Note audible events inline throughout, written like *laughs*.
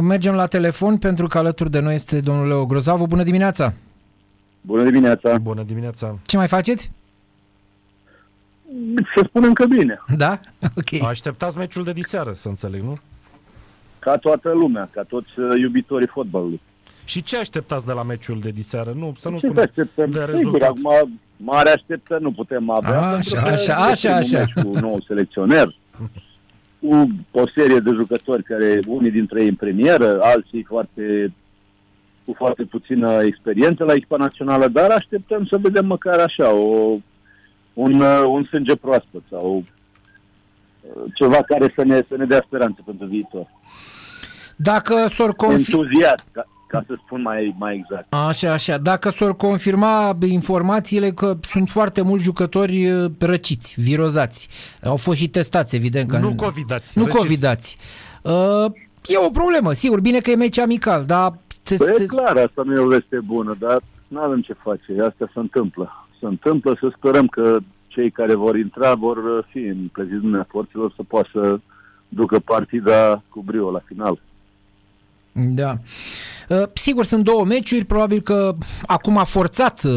Mergem la telefon pentru că alături de noi este domnul Leo Grozavu. Bună dimineața! Bună dimineața! Bună dimineața! Ce mai faceți? Să spunem că bine. Da? *laughs* Ok. Așteptați meciul de diseară, să înțeleg, nu? Ca toată lumea, ca toți uh, iubitorii fotbalului. Și ce așteptați de la meciul de diseară? Nu, să nu Ce să spunem așteptăm? de Sigur, rezultat. acum mare așteptări nu putem avea. Așa, pentru că așa, este așa, un așa. meci Cu un nou selecționer, *laughs* cu o serie de jucători care, unii dintre ei în premieră, alții foarte cu foarte puțină experiență la echipa națională, dar așteptăm să vedem măcar așa, o, un, uh, un sânge proaspăt sau uh, ceva care să ne, să ne dea speranță pentru viitor. Dacă s-or confirma... Entuziasm, ca, ca să spun mai, mai exact. Așa, așa. Dacă s-or confirma informațiile că sunt foarte mulți jucători uh, răciți, virozați. Au fost și testați, evident. Că Nu covidați. Nu răciți. covidați. Uh, e o problemă, sigur. Bine că e meci amical, dar... Se, Păi se... e clar, asta nu e o veste bună, dar nu avem ce face, asta se întâmplă. Se întâmplă să sperăm că cei care vor intra vor uh, fi în prezidiunea forțelor să poată să ducă partida cu brio la final. Da. Uh, Sigur, sunt două meciuri, probabil că acum a forțat uh,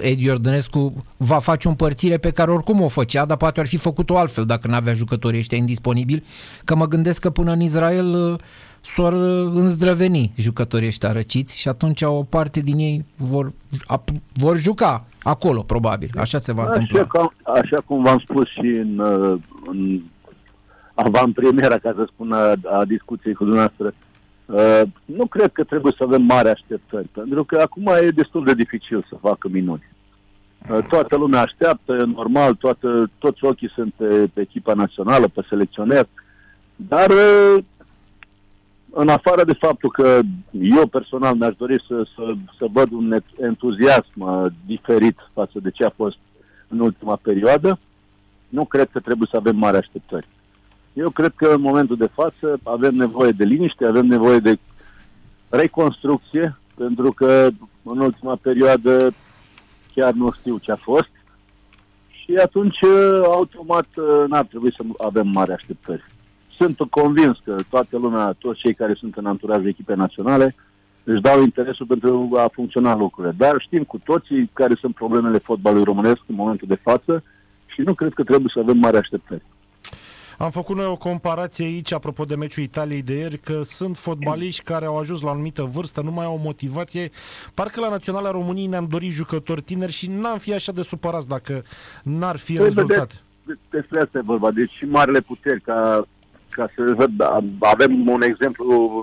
Edi Iordănescu va face o împărțire pe care oricum o făcea, dar poate ar fi făcut-o altfel dacă nu avea jucătorii ăștia indisponibili, că mă gândesc că până în Israel uh, s-or uh, înzdrăveni jucătorii ăștia răciți și atunci o parte din ei vor, ap- vor juca acolo, probabil. Așa se va întâmpla. Așa, ca, așa cum v-am spus și în, uh, în avantpremiera, ca să spun, a, a discuției cu dumneavoastră, uh, nu cred că trebuie să avem mari așteptări, pentru că acum e destul de dificil să facă minuni. Uh, Toată lumea așteaptă, e normal, toată, toți ochii sunt pe, pe echipa națională, pe selecționer, dar uh, în afară de faptul că eu personal mi-aș dori să, să, să văd un entuziasm uh, diferit față de ce a fost în ultima perioadă, nu cred că trebuie să avem mari așteptări. Eu cred că în momentul de față avem nevoie de liniște, avem nevoie de reconstrucție, pentru că în ultima perioadă chiar nu știu ce a fost și atunci uh, automat uh, n-ar trebui să avem mari așteptări. Sunt convins că toată lumea, toți cei care sunt în anturajul echipei naționale, își dau interesul pentru a funcționa lucrurile. Dar știm cu toții care sunt problemele fotbalului românesc în momentul de față și nu cred că trebuie să avem mari așteptări. Am făcut noi o comparație aici, apropo de meciul Italiei de ieri, că sunt fotbaliști care au ajuns la o anumită vârstă, nu mai au o motivație. Parcă la Naționala României ne-am dorit jucători tineri și n-am fi așa de supărați dacă n-ar fi Păi, rezultat. vedeți, de- despre asta e vorba. Deci și marile puteri, ca, ca să văd, da, avem un exemplu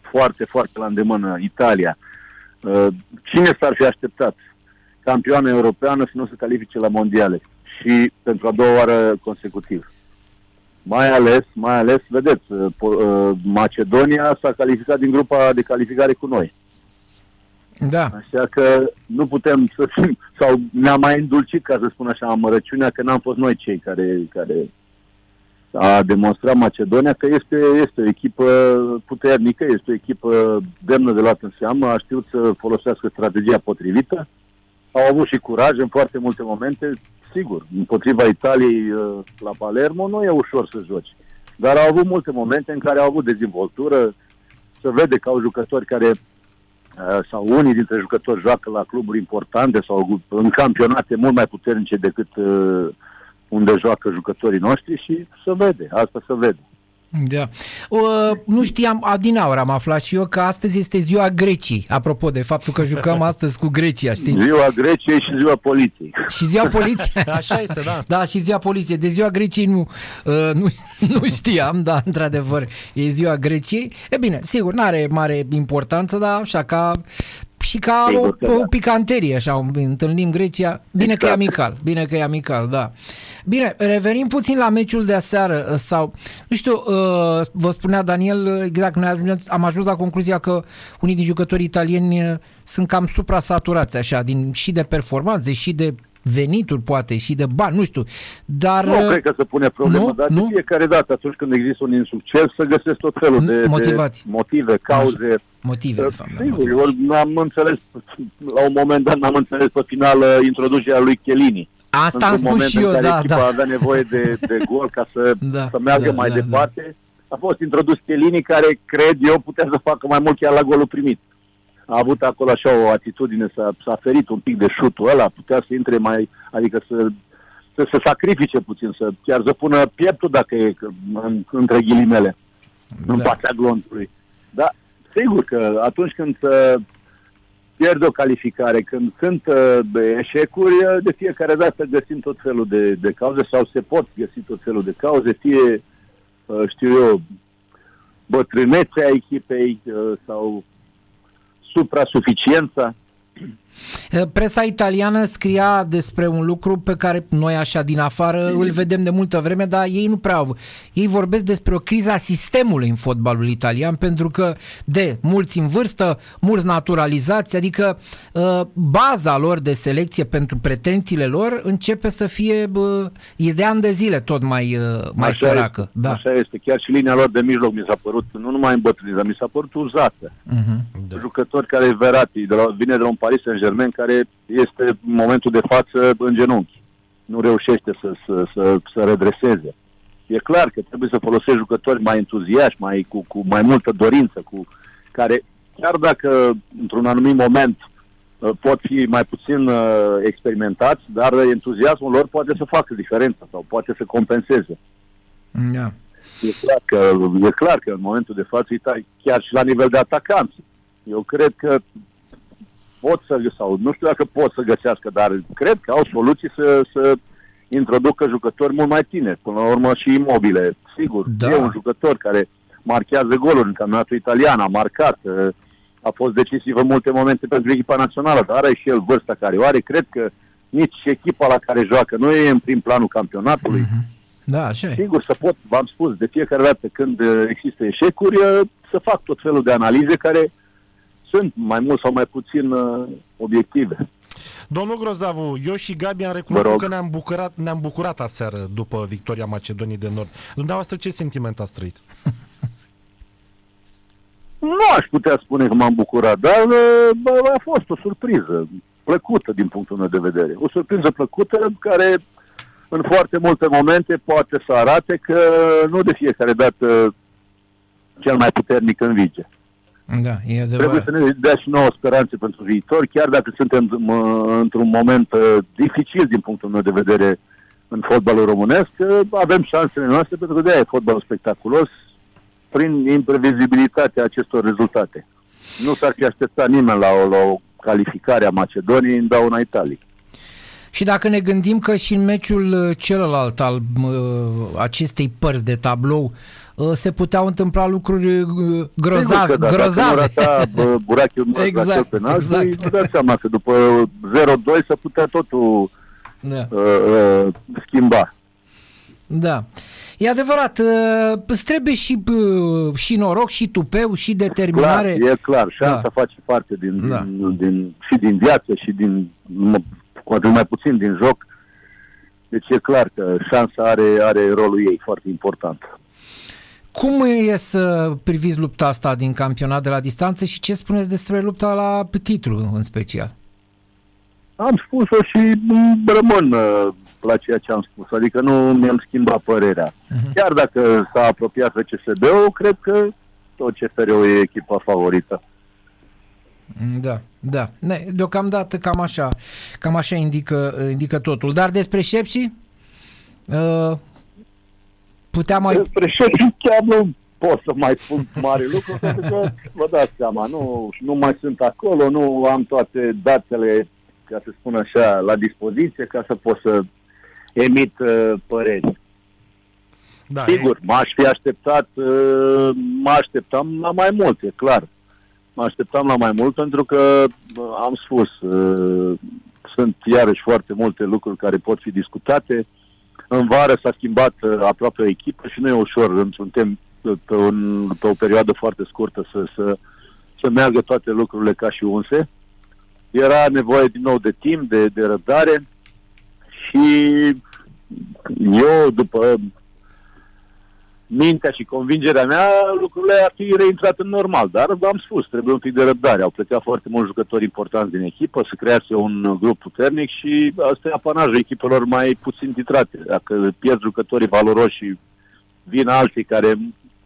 foarte, foarte la îndemână, Italia. Uh, Cine s-ar fi așteptat? Campioană europeană să nu se califice la mondiale și pentru a doua oară consecutiv. Mai ales, mai ales, vedeți, uh, Po- uh, Macedonia s-a calificat din grupa de calificare cu noi. Da. Așa că nu putem să fim, sau ne-am mai îndulcit, ca să spun așa, amărăciunea că n-am fost noi cei care, care a demonstrat Macedonia că este, este o echipă puternică, este o echipă demnă de luat în seamă, a știut să folosească strategia potrivită, au avut și curaj în foarte multe momente, sigur, împotriva Italiei uh, la Palermo nu e ușor să joci, dar au avut multe momente în care au avut dezvoltură, se vede că au jucători care Uh, sau unii dintre jucători joacă la cluburi importante sau în campionate mult mai puternice decât uh, unde joacă jucătorii noștri și se vede, asta se vede. Da. Uh, nu știam, adinaur am aflat și eu că astăzi este ziua Greciei, apropo de faptul că jucăm *laughs* astăzi cu Grecia, știți? Ziua Greciei și ziua poliției. Și ziua poliției. *laughs* Așa este, da. Da, și ziua poliției. De ziua Greciei nu, uh, nu, nu știam, da, într-adevăr, e ziua Greciei. E bine, sigur, nu are mare importanță, dar așa ca și ca Sigur o, că o da. picanterie, așa, întâlnim Grecia. Bine că e Exact. amical, bine că e amical, da. Bine, revenim puțin la meciul de aseară uh, sau, nu știu, uh, vă spunea Daniel, uh, exact, noi am- am ajuns la concluzia că unii din jucătorii italieni uh, sunt cam supra-saturați, așa, din, și de performanțe, și de venituri, poate, și de bani, nu știu, dar... Nu uh, cred că se pune problemă, nu, dar nu? de fiecare dată atunci când există un insucces să găsesc tot felul de, de Motivații. motive, cauze. Motive, de fapt. da, Sigur, motive. ori n-am înțeles, la un moment dat n-am înțeles pe final uh, introducerea lui Chelini. Asta am într-un spus moment și eu, în care da, echipa da. avea nevoie de, de gol ca să, *laughs* Da, să meargă da, mai da, departe. a fost introdus Chelini, care cred eu putea să facă mai mult chiar la golul primit. A avut acolo așa o atitudine, s-a, s-a ferit un pic de șutul ăla, putea să intre mai, adică să, să se sacrifice puțin, să chiar să pună pieptul dacă e în, între ghilimele, da. în fața glontului. Da, sigur că atunci când uh, pierd o calificare, când sunt uh, eșecuri, uh, de fiecare dată găsim tot felul de, de cauze sau se pot găsi tot felul de cauze, fie, uh, știu eu, bătrânețea echipei uh, sau suprassuficiență Eh, presa italiană scria despre un lucru pe care noi așa din afară îl vedem de multă vreme, dar ei nu prea au. Ei vorbesc despre o criză a sistemului în fotbalul italian, pentru că de mulți în vârstă, mulți naturalizați, adică eh, baza lor de selecție pentru pretențiile lor începe să fie e de ani de zile tot mai, eh, mai așa săracă. Este, da. Așa este, chiar și linia lor de mijloc mi s-a părut, nu numai îmbătrânită, mi s-a părut uzată. Uh-huh. Da. Jucători care Verati, de la, vine de la un Paris Saint-Germain care este în momentul de față în genunchi. Nu reușește să, să, să, să redreseze. E clar că trebuie să folosești jucători mai entuziași, mai, cu, cu mai multă dorință, cu care, chiar dacă într-un anumit moment uh, pot fi mai puțin uh, experimentați, dar entuziasmul lor poate să facă diferența sau poate să compenseze. Yeah. E clar, că, e clar că în momentul de față, chiar și la nivel de atacanți, eu cred că pot să, sau nu știu dacă pot să găsească, dar cred că au soluții să, să introducă jucători mult mai tineri, până la urmă și imobile. Sigur, da. e un jucător care marchează goluri în campionatul italian, a marcat, ă, a fost decisiv în multe momente pentru echipa națională, dar are și el vârsta care o are. Cred că nici echipa la care joacă nu e în prim planul campionatului. Mm-hmm. Da, așa Sigur, să pot, v-am spus, de fiecare dată când ă, există eșecuri, ă, să fac tot felul de analize care sunt mai mult sau mai puțin uh, obiective. Domnul Grozavu, eu și Gabi am recunoscut că ne-am bucurat, ne-am bucurat aseară după victoria Macedoniei de Nord. Dumneavoastră ce sentiment ați trăit? nu aș putea spune că m-am bucurat, dar bă, a fost o surpriză plăcută din punctul meu de vedere. O surpriză plăcută care în foarte multe momente poate să arate că nu de fiecare dată cel mai puternic învige. Da, e adevărat. Trebuie să ne dea și nouă speranțe pentru viitor, chiar dacă suntem într-un moment uh, dificil din punctul meu de vedere în fotbalul românesc, uh, avem șansele noastre pentru că de-aia e fotbalul spectaculos prin imprevizibilitatea acestor rezultate. Nu s-ar fi așteptat nimeni la o, la o calificare a Macedoniei în dauna Italiei. Și dacă ne gândim că și în meciul uh, celălalt al uh, acestei părți de tablou uh, se puteau întâmpla lucruri uh, grozave. Sigur că da, grozave. Dacă nu Burachiul *laughs* exact, penal, exact. vă dați seama că după 0-2 se putea totul da. uh, uh, schimba. Da. E adevărat, uh, îți trebuie și, uh, și noroc, și tupeu, și determinare. Clar, e clar, șansa da. face parte din, da. din, din, și din viață, și din cu atât mai puțin din joc. Deci e clar că șansa are, are rolul ei foarte important. Cum e să priviți lupta asta din campionat de la distanță și ce spuneți despre lupta la titlu în special? Am spus-o și rămân uh, la ceea ce am spus, adică nu mi-am schimbat părerea. Uh-huh. Chiar dacă s-a apropiat FCSB-ul, cred că tot CFR-ul e echipa favorită. Da, da. Ne, deocamdată cam așa, cam așa indică, indică totul. Dar despre Șepsi? Uh, putea mai... Despre Șepsi chiar nu pot să mai spun mare lucru, *laughs* pentru că vă dați seama, nu, nu mai sunt acolo, nu am toate datele, ca să spun așa, la dispoziție ca să pot să emit uh, păreri. Da, Sigur, e... m-aș fi așteptat, uh, mă așteptam la mai multe, clar mă așteptam la mai mult pentru că am spus, uh, sunt iarăși foarte multe lucruri care pot fi discutate. În vară s-a schimbat uh, aproape o echipă și nu e ușor într-un timp, pe, un, pe o perioadă foarte scurtă să, să, să meargă toate lucrurile ca și unse. Era nevoie din nou de timp, de, de răbdare și eu, după mintea și convingerea mea, lucrurile ar fi reintrat în normal. Dar am spus, trebuie un pic de răbdare. Au plecat foarte mulți jucători importanți din echipă, să crease un grup puternic și asta e apanajul echipelor mai puțin titrate. Dacă pierd jucătorii valoroși și vin alții care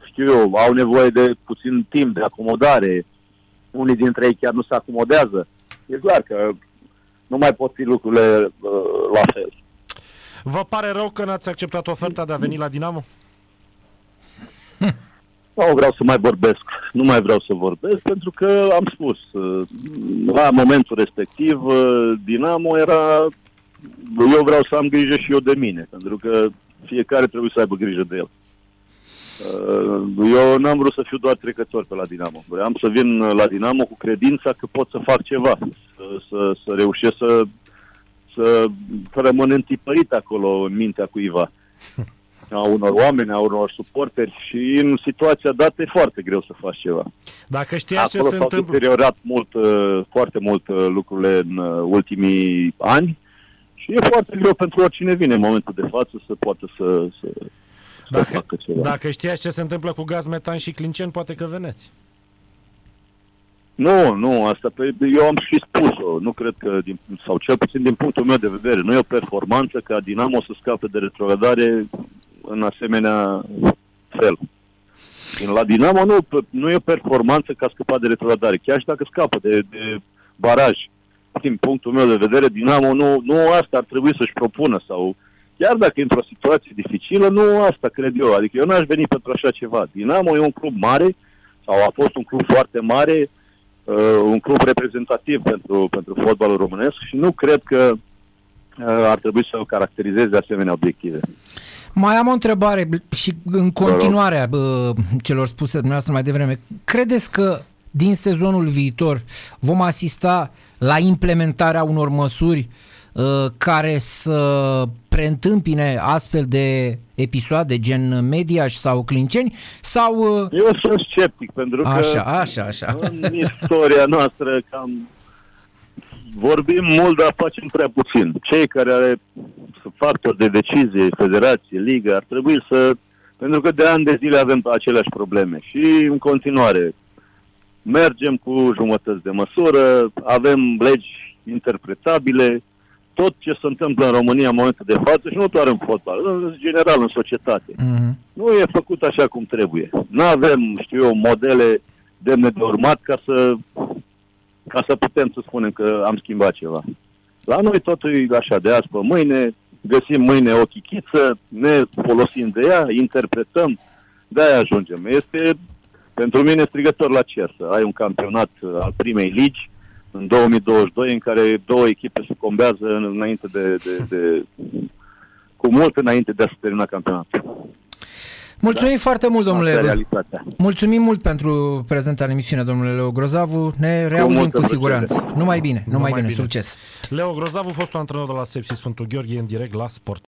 știu eu, au nevoie de puțin timp de acomodare. Unii dintre ei chiar nu se acomodează. E clar că nu mai pot fi lucrurile uh, la fel. Vă pare rău că n-ați acceptat oferta de a veni la Dinamo? Nu vreau să mai vorbesc. Nu mai vreau să vorbesc pentru că am spus, uh, la momentul respectiv, uh, Dinamo era... Eu vreau să am grijă și eu de mine, pentru că fiecare trebuie să aibă grijă de el. Uh, Eu n-am vrut să fiu doar trecător pe la Dinamo. Vreau să vin la Dinamo cu credința că pot să fac ceva, să, să, să reușesc să, să, să rămân întipărit acolo în mintea cuiva *laughs* a unor oameni, a unor suporteri și în situația dată e foarte greu să faci ceva. Dacă știați ce Acolo se s-au întâmplă... deteriorat mult, uh, foarte mult uh, lucrurile în uh, ultimii ani și e foarte greu pentru oricine vine în momentul de față să poată să, să, să Dacă, facă ceva. dacă știați ce se întâmplă cu gaz metan și clincen, poate că veneți. Nu, nu, asta pe, eu am și spus-o, nu cred că, din, sau cel puțin din punctul meu de vedere, nu e o performanță ca Dinamo să scape de retrogradare în asemenea fel. La Dinamo nu, nu e o performanță ca scăpat de retrogradare, chiar și dacă scapă de, de baraj. Din punctul meu de vedere, Dinamo nu, nu asta ar trebui să-și propună sau chiar dacă e într-o situație dificilă, nu asta cred eu. Adică eu n-aș veni pentru așa ceva. Dinamo e un club mare sau a fost un club foarte mare, uh, un club reprezentativ pentru, pentru fotbalul românesc și nu cred că uh, ar trebui să o caracterizeze asemenea obiective. Mai am o întrebare și în continuarea uh, celor spuse dumneavoastră mai devreme. Credeți că din sezonul viitor vom asista la implementarea unor măsuri uh, care să preîntâmpine astfel de episoade gen Mediaș sau Clinceni sau... Uh, Eu sunt sceptic pentru că Așa, așa, așa. în istoria noastră cam vorbim mult, dar facem prea puțin. Cei care are sunt factori de decizie, federație, ligă, ar trebui să... Pentru că de ani de zile avem aceleași probleme și în continuare mergem cu jumătăți de măsură, avem legi interpretabile, tot ce se întâmplă în România în momentul de față și nu doar în fotbal, în general în societate. Mhm. Nu e făcut așa cum trebuie. Nu avem, știu eu, modele demne de urmat ca să, ca să putem să spunem că am schimbat ceva. La noi totul e așa, de azi pe mâine, găsim mâine o chichiță, ne folosim de ea, interpretăm, de-aia ajungem. Este, pentru mine, strigător la cer să ai un campionat uh, al primei ligi în 2022 în care două echipe sucombează înainte de, de, de cu mult înainte de a se termina campionatul. Mulțumim foarte mult, Asta e domnule. realitatea. Mulțumim mult pentru prezentarea în emisiune, domnule Leo Grozavu. Ne reauzim multă cu plăcere. siguranță. Numai bine, numai, Numai bine, bine. succes. Leo Grozavu, fost antrenor de la Sepsi Sfântul Gheorghe, în direct la Sport.